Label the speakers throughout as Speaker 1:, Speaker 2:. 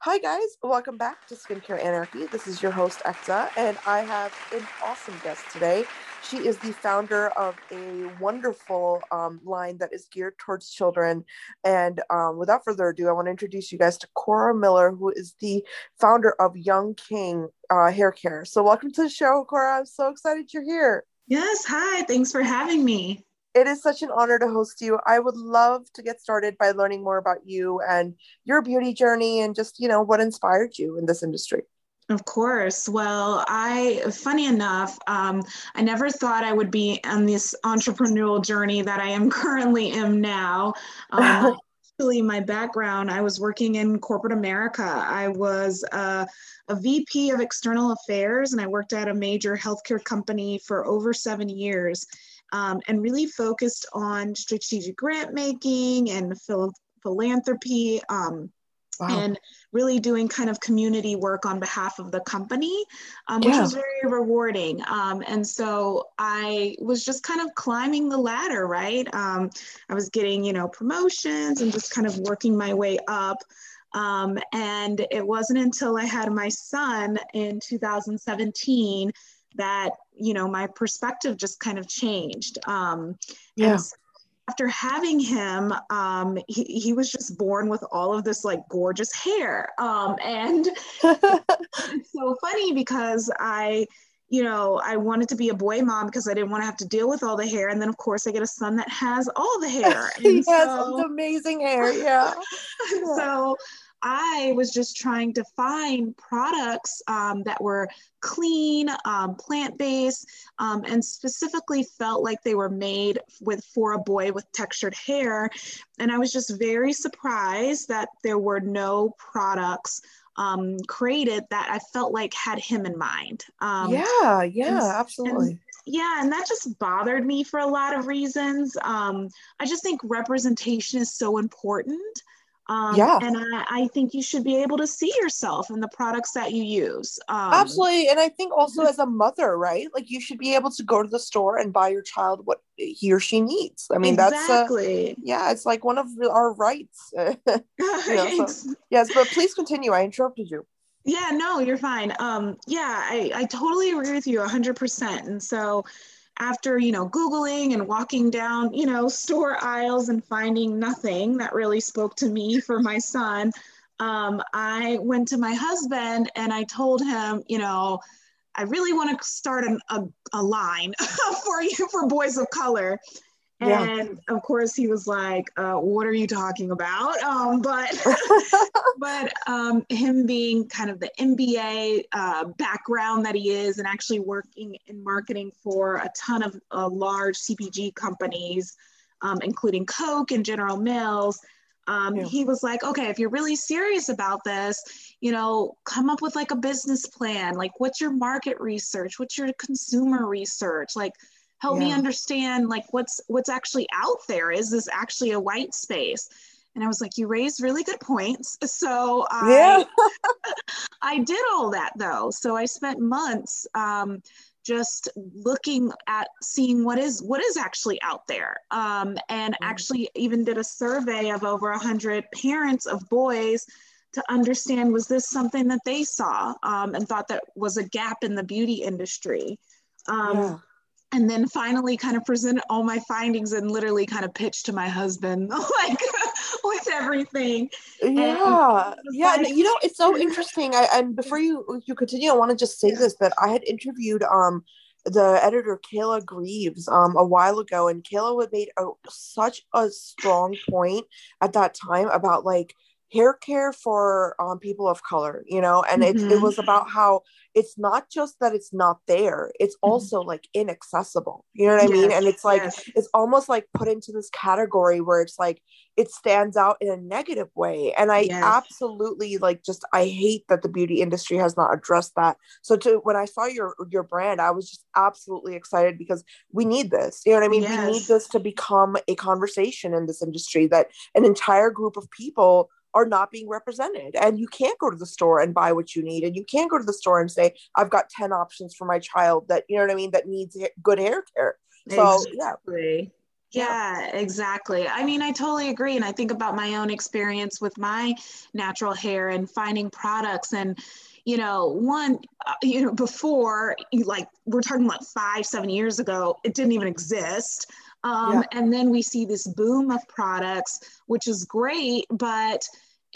Speaker 1: Hi, guys. Welcome back to Skincare Anarchy. This is your host, Ekta, and I have an awesome guest today. She is the founder of a wonderful um, line that is geared towards children. And um, without further ado, I want to introduce you guys to Cora Miller, who is the founder of Young King uh, Hair Care. So, welcome to the show, Cora. I'm so excited you're here.
Speaker 2: Yes. Hi. Thanks for having me.
Speaker 1: It is such an honor to host you. I would love to get started by learning more about you and your beauty journey and just, you know, what inspired you in this industry.
Speaker 2: Of course. Well, I, funny enough, um, I never thought I would be on this entrepreneurial journey that I am currently am now. Um, actually, my background, I was working in corporate America. I was uh, a VP of external affairs and I worked at a major healthcare company for over seven years um, and really focused on strategic grant making and phil- philanthropy. Um, Wow. and really doing kind of community work on behalf of the company, um, which yeah. was very rewarding. Um, and so I was just kind of climbing the ladder, right? Um, I was getting, you know, promotions and just kind of working my way up. Um, and it wasn't until I had my son in 2017 that you know my perspective just kind of changed um yeah after having him um he, he was just born with all of this like gorgeous hair um and it's so funny because i you know, I wanted to be a boy mom because I didn't want to have to deal with all the hair. And then, of course, I get a son that has all the hair.
Speaker 1: And he so, has amazing hair. Yeah.
Speaker 2: so I was just trying to find products um, that were clean, um, plant-based, um, and specifically felt like they were made with for a boy with textured hair. And I was just very surprised that there were no products um, created that I felt like had him in mind.
Speaker 1: Um, yeah, yeah, and, absolutely.
Speaker 2: And, yeah, and that just bothered me for a lot of reasons. Um, I just think representation is so important. Um, yeah. And I, I, think you should be able to see yourself in the products that you use.
Speaker 1: Um, Absolutely. And I think also as a mother, right? Like you should be able to go to the store and buy your child what he or she needs. I mean, exactly. that's, uh, yeah, it's like one of our rights. you know, so, yes, but please continue. I interrupted you.
Speaker 2: Yeah, no, you're fine. Um, yeah, I, I totally agree with you 100%. And so, after you know googling and walking down you know store aisles and finding nothing that really spoke to me for my son um, i went to my husband and i told him you know i really want to start an, a, a line for you for boys of color yeah. And of course, he was like, uh, "What are you talking about?" Um, but but um, him being kind of the MBA uh, background that he is, and actually working in marketing for a ton of uh, large CPG companies, um, including Coke and General Mills. Um, yeah. He was like, okay, if you're really serious about this, you know, come up with like a business plan. Like, what's your market research? What's your consumer research? Like, help yeah. me understand like what's what's actually out there. Is this actually a white space? And i was like you raised really good points. So i yeah. i did all that though. So i spent months um, just looking at seeing what is what is actually out there. Um, and mm. actually even did a survey of over 100 parents of boys to understand was this something that they saw um, and thought that was a gap in the beauty industry. Um, yeah and then finally kind of present all my findings and literally kind of pitch to my husband like with everything.
Speaker 1: Yeah. yeah you know it's so interesting I, and before you you continue i want to just say this that i had interviewed um the editor Kayla Greaves um, a while ago, and Kayla would made a, such a strong point at that time about like hair care for um, people of color, you know, and mm-hmm. it, it was about how it's not just that it's not there it's mm-hmm. also mm-hmm. like inaccessible you know what i mean and it's like yes. it's almost like put into this category where it's like it stands out in a negative way and i yes. absolutely like just i hate that the beauty industry has not addressed that so to when i saw your your brand i was just absolutely excited because we need this you know what i mean we need this to become a conversation in this industry that an entire group of people are not being represented. And you can't go to the store and buy what you need. And you can't go to the store and say, I've got 10 options for my child that, you know what I mean, that needs good hair care. So, exactly.
Speaker 2: yeah, exactly. I mean, I totally agree. And I think about my own experience with my natural hair and finding products and, you know, one, uh, you know, before, like, we're talking about five, seven years ago, it didn't even exist. Um, yeah. And then we see this boom of products, which is great, but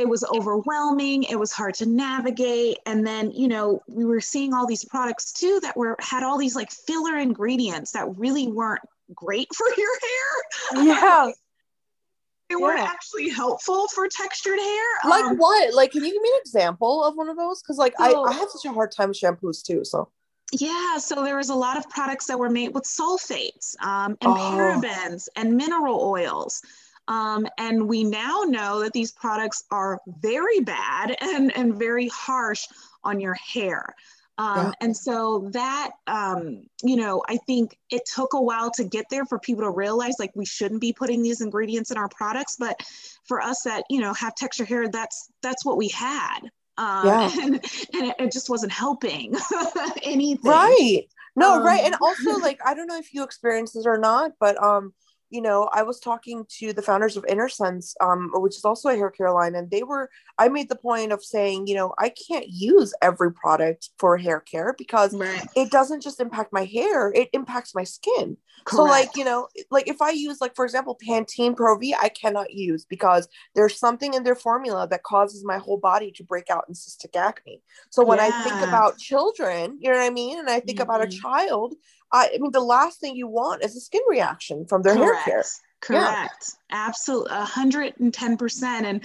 Speaker 2: it was overwhelming it was hard to navigate and then you know we were seeing all these products too that were had all these like filler ingredients that really weren't great for your hair.
Speaker 1: Yeah.
Speaker 2: they weren't actually helpful for textured hair.
Speaker 1: Like um, what? Like, can you give me an example of one of those? Because like so, I, I have such a hard time with shampoos too. So
Speaker 2: yeah, so there was a lot of products that were made with sulfates um, and oh. parabens and mineral oils. Um, and we now know that these products are very bad and, and very harsh on your hair. Um, yeah. And so that, um, you know, I think it took a while to get there for people to realize like we shouldn't be putting these ingredients in our products. But for us that, you know, have texture hair, that's that's what we had. Um, yeah. and, and it, it just wasn't helping anything.
Speaker 1: Right. No, right. And um, also like, I don't know if you experience this or not, but um, you know, I was talking to the founders of Innersense, um, which is also a hair care line, and they were, I made the point of saying, you know, I can't use every product for hair care because right. it doesn't just impact my hair, it impacts my skin. Correct. So, like, you know, like if I use, like, for example, Pantene Pro V, I cannot use because there's something in their formula that causes my whole body to break out in cystic acne. So, when yeah. I think about children, you know what I mean? And I think mm-hmm. about a mm-hmm. child, I, I mean, the last thing you want is a skin reaction from their Correct. hair care.
Speaker 2: Correct. Yeah. Absolutely. 110%. And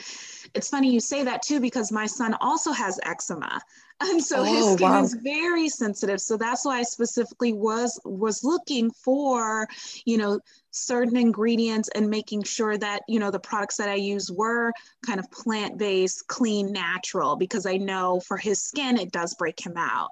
Speaker 2: it's funny you say that too, because my son also has eczema. And so oh, his skin wow. is very sensitive. So that's why I specifically was was looking for, you know, certain ingredients and making sure that, you know, the products that I use were kind of plant-based, clean, natural, because I know for his skin it does break him out.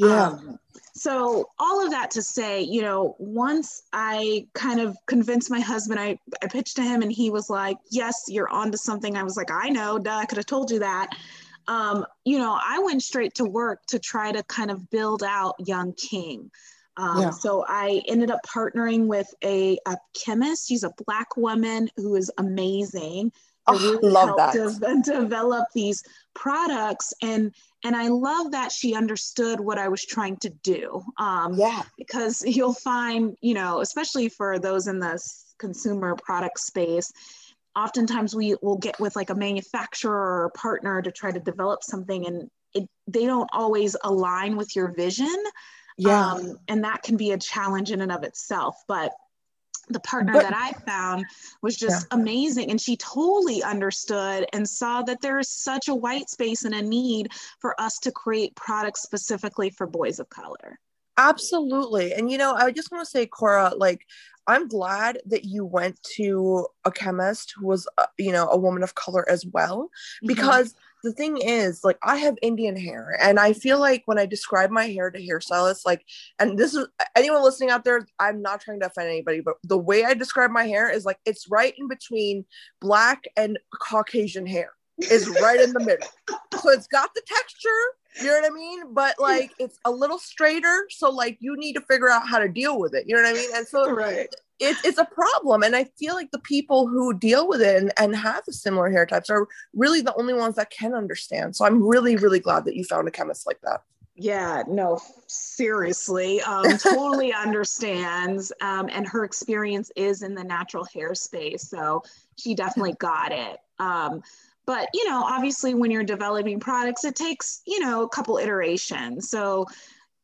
Speaker 1: Yeah. Um,
Speaker 2: so all of that to say, you know, once I kind of convinced my husband, I, I pitched to him and he was like, yes, you're onto something. I was like, I know, duh, I could have told you that. Um, you know, I went straight to work to try to kind of build out Young King. Um, yeah. So I ended up partnering with a, a chemist. She's a black woman who is amazing.
Speaker 1: Oh, really love that.
Speaker 2: De- develop these products and and I love that she understood what I was trying to do. Um,
Speaker 1: yeah,
Speaker 2: because you'll find, you know, especially for those in the consumer product space, oftentimes we will get with like a manufacturer or partner to try to develop something, and it, they don't always align with your vision.
Speaker 1: Yeah, um,
Speaker 2: and that can be a challenge in and of itself. But the partner but, that I found was just yeah. amazing. And she totally understood and saw that there is such a white space and a need for us to create products specifically for boys of color.
Speaker 1: Absolutely. And, you know, I just want to say, Cora, like, I'm glad that you went to a chemist who was, uh, you know, a woman of color as well, mm-hmm. because. Mm-hmm the thing is like i have indian hair and i feel like when i describe my hair to hairstylists like and this is anyone listening out there i'm not trying to offend anybody but the way i describe my hair is like it's right in between black and caucasian hair. Is right in the middle. So it's got the texture you know what i mean? But like it's a little straighter so like you need to figure out how to deal with it you know what i mean? And so
Speaker 2: right
Speaker 1: it, it's a problem. And i feel like the people who deal with it and, and have similar hair types are really the only ones that can understand. So i'm really really glad that you found a chemist like that.
Speaker 2: Yeah no seriously um, totally understands um, and her experience is in the natural hair space so she definitely got it. Um, but you know obviously when you're developing products it takes you know a couple iterations. So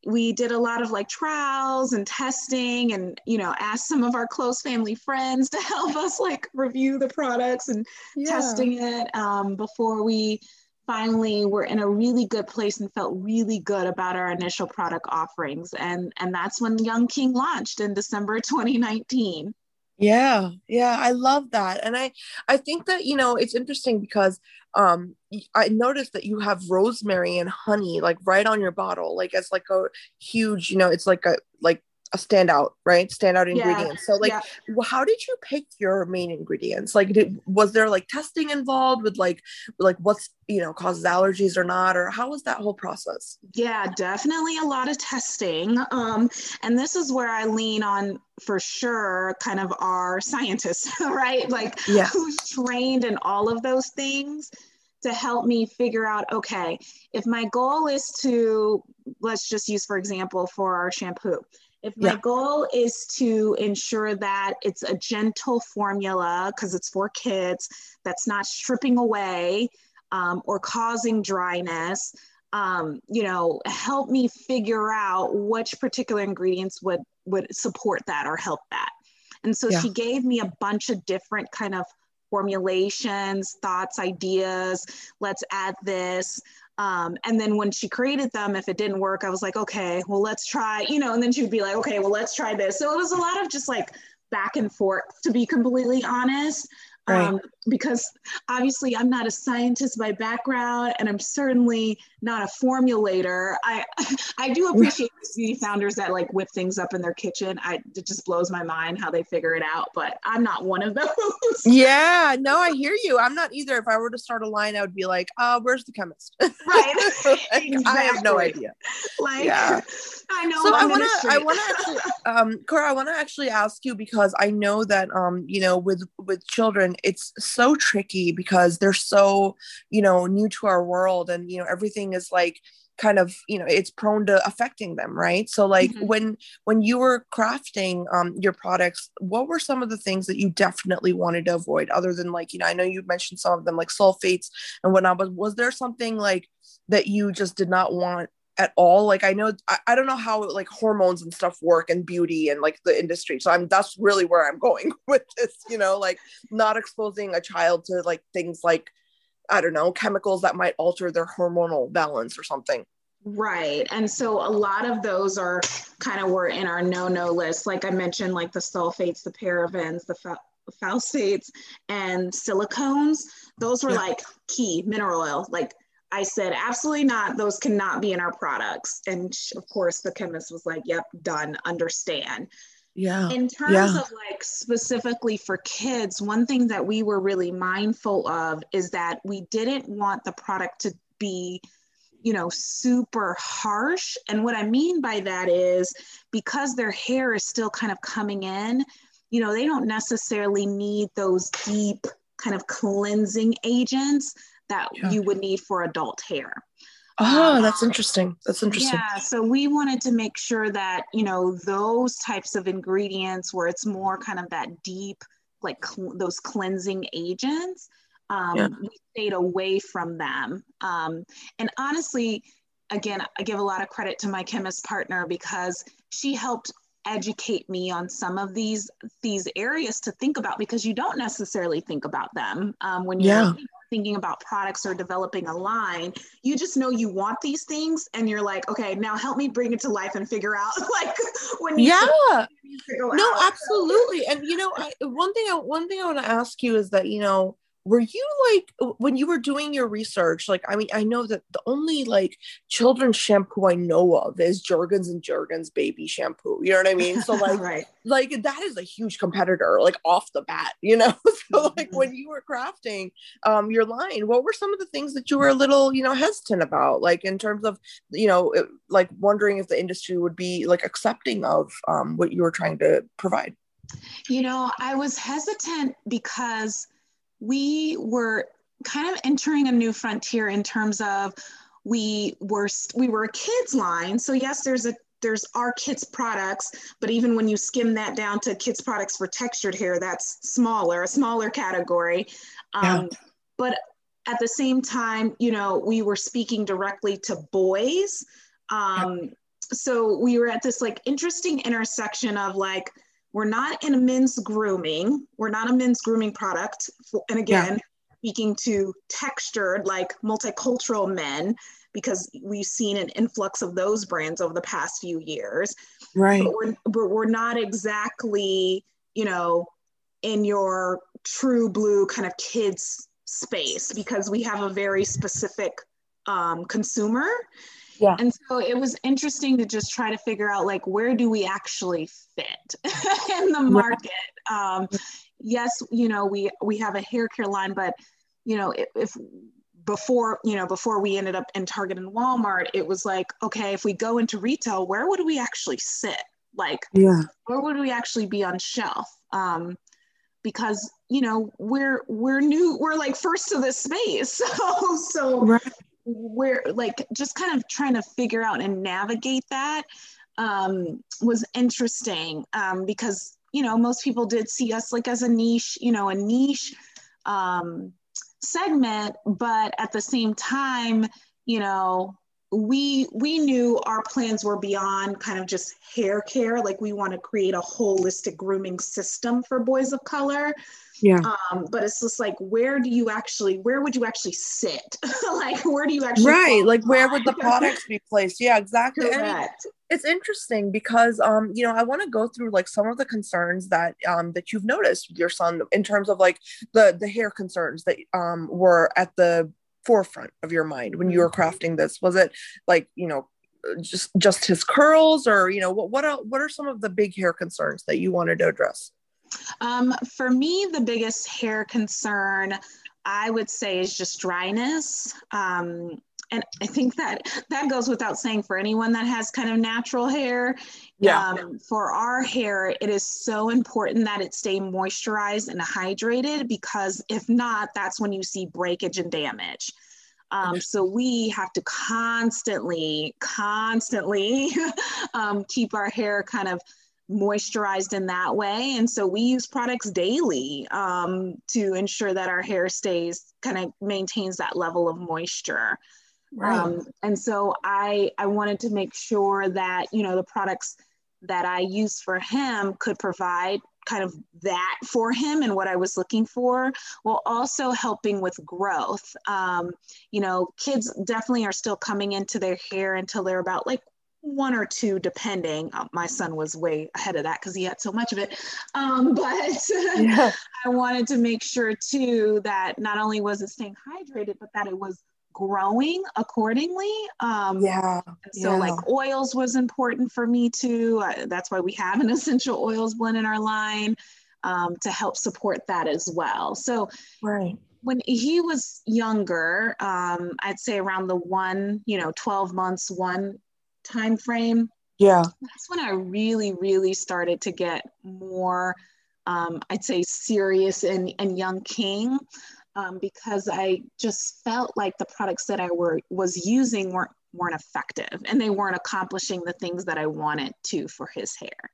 Speaker 2: we did a lot of like trials and testing and you know asked some of our close family friends to help us like review the products and yeah. testing it um, before we finally were in a really good place and felt really good about our initial product offerings and and that's when young king launched in december 2019
Speaker 1: yeah yeah i love that and i i think that you know it's interesting because um i noticed that you have rosemary and honey like right on your bottle like as like a huge you know it's like a like a standout, right? Standout ingredients. Yeah. So like, yeah. how did you pick your main ingredients? Like, did, was there like testing involved with like, like what's, you know, causes allergies or not, or how was that whole process?
Speaker 2: Yeah, definitely a lot of testing. Um, and this is where I lean on for sure kind of our scientists, right? Like yeah. who's trained in all of those things to help me figure out okay, if my goal is to, let's just use for example for our shampoo, if my yeah. goal is to ensure that it's a gentle formula because it's for kids that's not stripping away um, or causing dryness, um, you know, help me figure out which particular ingredients would would support that or help that. And so yeah. she gave me a bunch of different kind of formulations, thoughts, ideas. Let's add this. Um, and then when she created them, if it didn't work, I was like, okay, well, let's try, you know, and then she'd be like, okay, well, let's try this. So it was a lot of just like back and forth, to be completely honest right. um, because obviously I'm not a scientist by background, and I'm certainly not a formulator. I I do appreciate beauty founders that like whip things up in their kitchen. I it just blows my mind how they figure it out, but I'm not one of those.
Speaker 1: yeah, no, I hear you. I'm not either. If I were to start a line, I would be like, uh, where's the chemist? Right. like, exactly. I have no idea. Like, yeah. I know. So I want to, I want to actually, um, Cora, I want to actually ask you because I know that, um, you know, with with children, it's so tricky because they're so you know new to our world and you know everything is like kind of you know it's prone to affecting them right so like mm-hmm. when when you were crafting um your products what were some of the things that you definitely wanted to avoid other than like you know i know you mentioned some of them like sulfates and whatnot but was there something like that you just did not want at all. Like i know I, I, don't know how like hormones and stuff work and beauty and like the industry. So i'm that's really where i'm going with this you know like not exposing a child to like things like i don't know chemicals that might alter their hormonal balance or something.
Speaker 2: Right. And so a lot of those are kind of were in our no no list. Like i mentioned like the sulfates the parabens the fa- and silicones. Those were yeah. like key mineral oil. Like I said, absolutely not. Those cannot be in our products. And of course, the chemist was like, yep, done, understand.
Speaker 1: Yeah.
Speaker 2: In terms yeah. of like specifically for kids, one thing that we were really mindful of is that we didn't want the product to be, you know, super harsh. And what I mean by that is because their hair is still kind of coming in, you know, they don't necessarily need those deep kind of cleansing agents that yeah. you would need for adult hair.
Speaker 1: Oh, that's interesting. That's interesting.
Speaker 2: Yeah. So we wanted to make sure that, you know, those types of ingredients where it's more kind of that deep, like cl- those cleansing agents, um, yeah. we stayed away from them. Um, and honestly, again, I give a lot of credit to my chemist partner because she helped educate me on some of these these areas to think about because you don't necessarily think about them um, when you're yeah thinking about products or developing a line you just know you want these things and you're like okay now help me bring it to life and figure out like when
Speaker 1: you yeah no out. absolutely and you know I, one thing i one thing i want to ask you is that you know were you like when you were doing your research like i mean i know that the only like children's shampoo i know of is Johnson and Johnson baby shampoo you know what i mean so like right. like that is a huge competitor like off the bat you know so like mm-hmm. when you were crafting um your line what were some of the things that you were a little you know hesitant about like in terms of you know like wondering if the industry would be like accepting of um what you were trying to provide
Speaker 2: you know i was hesitant because we were kind of entering a new frontier in terms of we were we were a kids line so yes there's a there's our kids products but even when you skim that down to kids products for textured hair that's smaller a smaller category um, yeah. but at the same time you know we were speaking directly to boys um, yeah. so we were at this like interesting intersection of like we're not in a men's grooming. We're not a men's grooming product. And again, yeah. speaking to textured, like multicultural men, because we've seen an influx of those brands over the past few years.
Speaker 1: Right.
Speaker 2: But we're, but we're not exactly, you know, in your true blue kind of kids space because we have a very specific um, consumer.
Speaker 1: Yeah.
Speaker 2: And so it was interesting to just try to figure out like where do we actually fit in the market. Um, yes, you know we we have a hair care line, but you know if, if before you know before we ended up in Target and Walmart, it was like okay, if we go into retail, where would we actually sit? Like,
Speaker 1: yeah,
Speaker 2: where would we actually be on shelf? Um, because you know we're we're new, we're like first to this space, so so. Right we're like just kind of trying to figure out and navigate that um, was interesting um, because you know most people did see us like as a niche you know a niche um, segment but at the same time you know we we knew our plans were beyond kind of just hair care. Like we want to create a holistic grooming system for boys of color
Speaker 1: yeah.
Speaker 2: Um but it's just like where do you actually where would you actually sit? Like where do you actually
Speaker 1: right like where would the products be placed? Yeah exactly.
Speaker 2: Correct.
Speaker 1: it's interesting because um you know i want to go through like some of the concerns that um that you've noticed with your son in terms of like the the hair concerns that um were at the forefront of your mind when you were mm-hmm. crafting this. Was it like you know just just his curls or you know what what are, what are some of the big hair concerns that you wanted to address
Speaker 2: um, for me, the biggest hair concern I would say is just dryness. Um, and I think that that goes without saying for anyone that has kind of natural hair.
Speaker 1: Yeah.
Speaker 2: Um, for our hair, it is so important that it stay moisturized and hydrated because if not, that's when you see breakage and damage. Um, so we have to constantly, constantly um, keep our hair kind of moisturized in that way. And so we use products daily um, to ensure that our hair stays kind of maintains that level of moisture. Right. Um, and so I I wanted to make sure that you know the products that I use for him could provide kind of that for him and what I was looking for, while also helping with growth. Um, you know, kids definitely are still coming into their hair until they're about like one or two depending uh, my son was way ahead of that because he had so much of it. Um, but yeah. i wanted to make sure too that not only was it staying hydrated but that it was growing accordingly. Um,
Speaker 1: yeah
Speaker 2: so
Speaker 1: yeah.
Speaker 2: like oils was important for me too. Uh, that's why we have an essential oils blend in our line um, to help support that as well. So
Speaker 1: right.
Speaker 2: when he was younger um, i'd say around the one you know 12 months one time frame
Speaker 1: yeah
Speaker 2: that's when i really really started to get more um, i'd say serious and, and young king um, because i just felt like the products that i were was using weren't weren't effective and they weren't accomplishing the things that i wanted to for his hair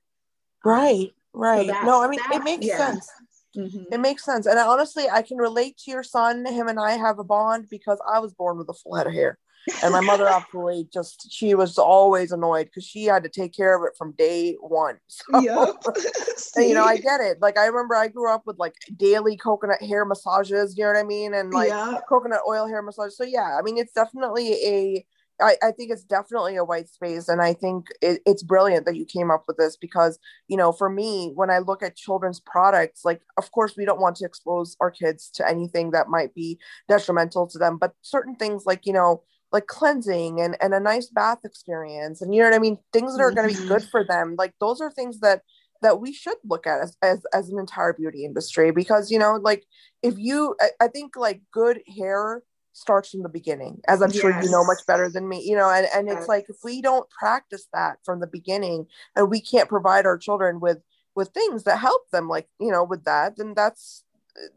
Speaker 1: right right so no i mean it makes yeah. sense Mm-hmm. It makes sense. And honestly, I can relate to your son. Him and I have a bond because I was born with a full head of hair and my mother absolutely just she was always annoyed because she had to take care of it from day one so, yep. and, you know i get it like i remember i grew up with like daily coconut hair massages you know what i mean and like yeah. coconut oil hair massage so yeah i mean it's definitely a I, I think it's definitely a white space and i think it, it's brilliant that you came up with this because you know for me when i look at children's products like of course we don't want to expose our kids to anything that might be detrimental to them but certain things like you know like cleansing and, and a nice bath experience and you know what i mean things that are going to be mm-hmm. good for them like those are things that that we should look at as, as, as an entire beauty industry because you know like if you I, I think like good hair starts from the beginning as i'm yes. sure you know much better than me you know and, and it's like if we don't practice that from the beginning and we can't provide our children with with things that help them like you know with that then that's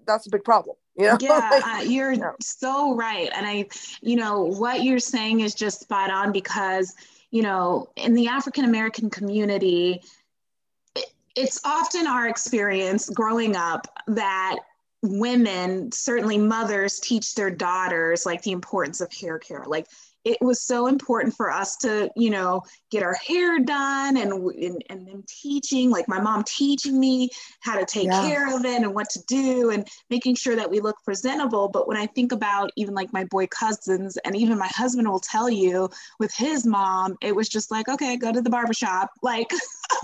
Speaker 1: that's a big problem you know?
Speaker 2: yeah like, uh, you're so right and i you know what you're saying is just spot on because you know in the african american community it's often our experience growing up that women certainly mothers teach their daughters like the importance of hair care like it was so important for us to, you know, get our hair done and and, and them teaching, like my mom teaching me how to take yeah. care of it and what to do and making sure that we look presentable. But when I think about even like my boy cousins and even my husband will tell you with his mom, it was just like, okay, go to the barbershop. Like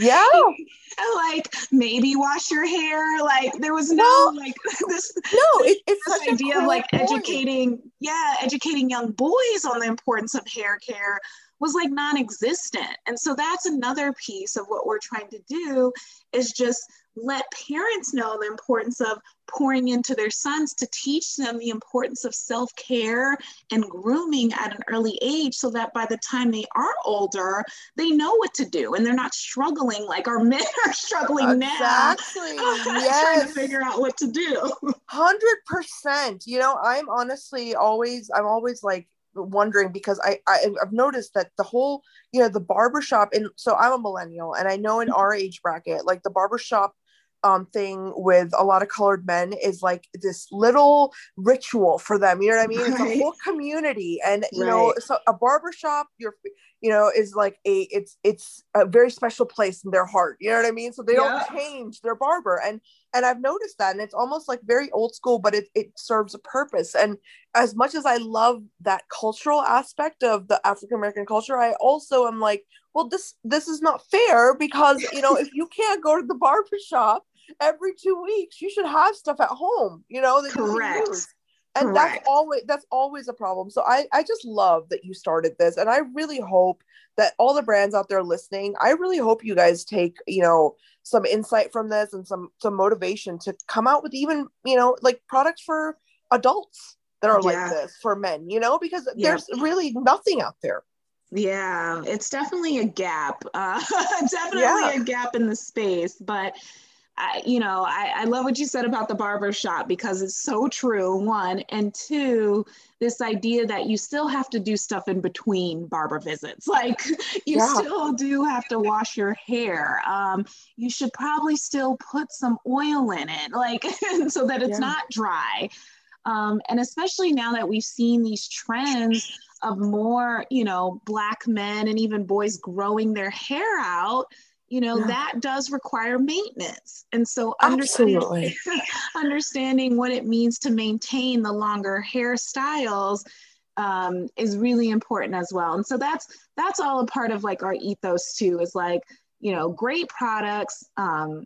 Speaker 1: Yeah.
Speaker 2: like maybe wash your hair. Like there was no like this.
Speaker 1: No, it, it's
Speaker 2: this idea cool of like point. educating, yeah, educating young boys on the importance of hair care was like non-existent. And so that's another piece of what we're trying to do is just let parents know the importance of pouring into their sons to teach them the importance of self care and grooming at an early age so that by the time they are older, they know what to do and they're not struggling like our men are struggling exactly. now. yes. trying to figure out what to do.
Speaker 1: 100%. You know, I'm honestly always, I'm always like, wondering because I, I have noticed that the whole you know the barbershop and so I'm a millennial and I know in mm-hmm. our age bracket like the barbershop um thing with a lot of colored men is like this little ritual for them you know what i mean right. it's a whole community and you right. know so a barbershop you're you know is like a it's it's a very special place in their heart you know what i mean so they yeah. don't change their barber and and i've noticed that and it's almost like very old school but it, it serves a purpose. And as much as i love that cultural aspect of the african american culture i also am like well this this is not fair because you know if you can't go to the barber shop every two weeks you should have stuff at home you know that
Speaker 2: correct
Speaker 1: and correct. that's always that's always a problem so i i just love that you started this and i really hope that all the brands out there listening i really hope you guys take you know some insight from this and some some motivation to come out with even you know like products for adults that are yeah. like this for men you know because yeah. there's really nothing out there
Speaker 2: yeah it's definitely a gap uh, definitely yeah. a gap in the space but I, you know, I, I love what you said about the barber shop because it's so true. One and two, this idea that you still have to do stuff in between barber visits. Like you yeah. still do have to wash your hair. Um, you should probably still put some oil in it, like so that it's yeah. not dry. Um, and especially now that we've seen these trends of more, you know, black men and even boys growing their hair out you know yeah. that does require maintenance. And so understanding, understanding what it means to maintain the longer hairstyles um, is really important as well. And so that's that's all a part of like our ethos too is like you know great products um,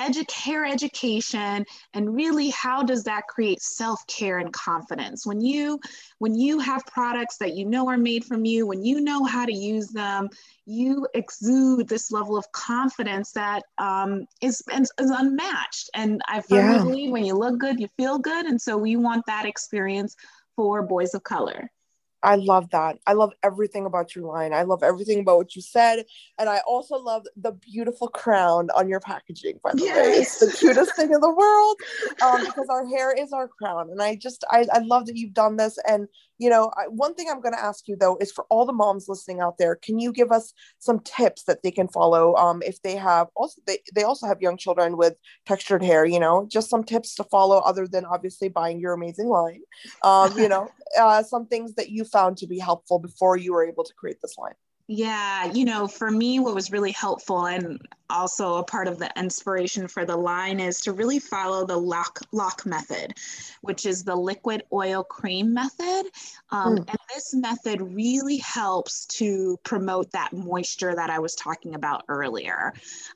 Speaker 2: edu- hair education and really how does that create self-care and confidence? When you when you have products that you know are made from you when you know how to use them you exude this level of confidence that um, is, is unmatched. And i firmly yeah. believe when you look good you feel good. And so we want that experience for boys of color
Speaker 1: I love that. I love everything about your line. I love everything about what you said. And I also love the beautiful crown on your packaging, by the yes. way. It's the cutest thing in the world um, because our hair is our crown. And I just, I, I love that you've done this. And you know I, one thing i'm going to ask you though is for all the moms listening out there can you give us some tips that they can follow um, if they have also they, they also have young children with textured hair you know just some tips to follow other than obviously buying your amazing line um, you know uh, some things that you found to be helpful before you were able to create this line
Speaker 2: yeah, you know, for me, what was really helpful and also a part of the inspiration for the line is to really follow the lock lock method, which is the liquid oil cream method. Um, mm. And this method really helps to promote that moisture that I was talking about earlier.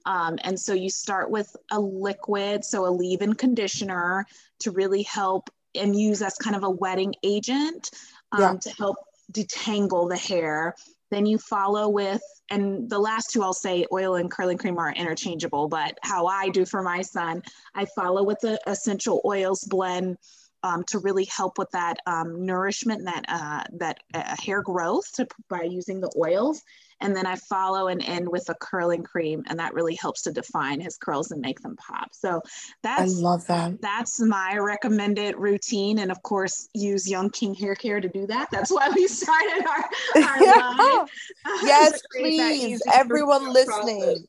Speaker 2: Um, and so you start with a liquid, so a leave-in conditioner to really help and use as kind of a wetting agent um, yeah. to help detangle the hair then you follow with, and the last two I'll say oil and curling cream are interchangeable, but how I do for my son, I follow with the essential oils blend um, to really help with that um, nourishment, that uh, that uh, hair growth to, by using the oils. And then I follow and end with a curling cream, and that really helps to define his curls and make them pop. So that's
Speaker 1: I love that.
Speaker 2: That's my recommended routine, and of course, use Young King Hair Care to do that. That's why we started our, our line.
Speaker 1: yes, please, everyone listening,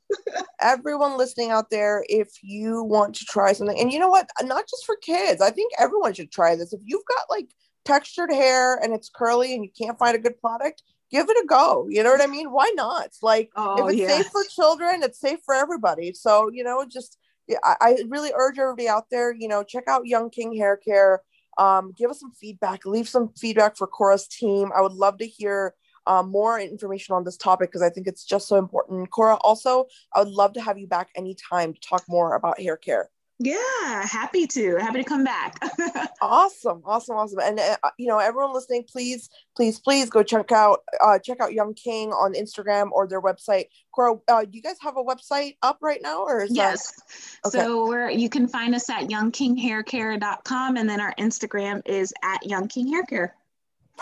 Speaker 1: everyone listening out there, if you want to try something, and you know what, not just for kids, I think everyone should try this. If you've got like textured hair and it's curly and you can't find a good product, give it a go. You know what I mean? Why not? Like oh, if it's yes. safe for children, it's safe for everybody. So, you know, just I, I really urge everybody out there, you know, check out Young King Hair Care. Um, give us some feedback, leave some feedback for Cora's team. I would love to hear um, more information on this topic because I think it's just so important. Cora, also, I would love to have you back anytime to talk more about hair care.
Speaker 2: Yeah, happy to. Happy to come back.
Speaker 1: awesome, awesome, awesome. And uh, you know, everyone listening, please, please, please go check out uh, check out Young King on Instagram or their website. Cora, uh, do you guys have a website up right now, or
Speaker 2: yes? That... Okay. So we're you can find us at youngkinghaircare.com, and then our Instagram is at Young King Hair Care.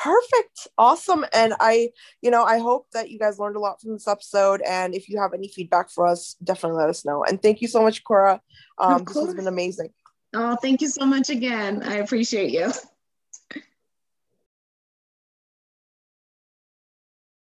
Speaker 1: Perfect. Awesome. And I, you know, I hope that you guys learned a lot from this episode. And if you have any feedback for us, definitely let us know. And thank you so much, Cora. Um, this has been amazing.
Speaker 2: Oh, thank you so much again. I appreciate you.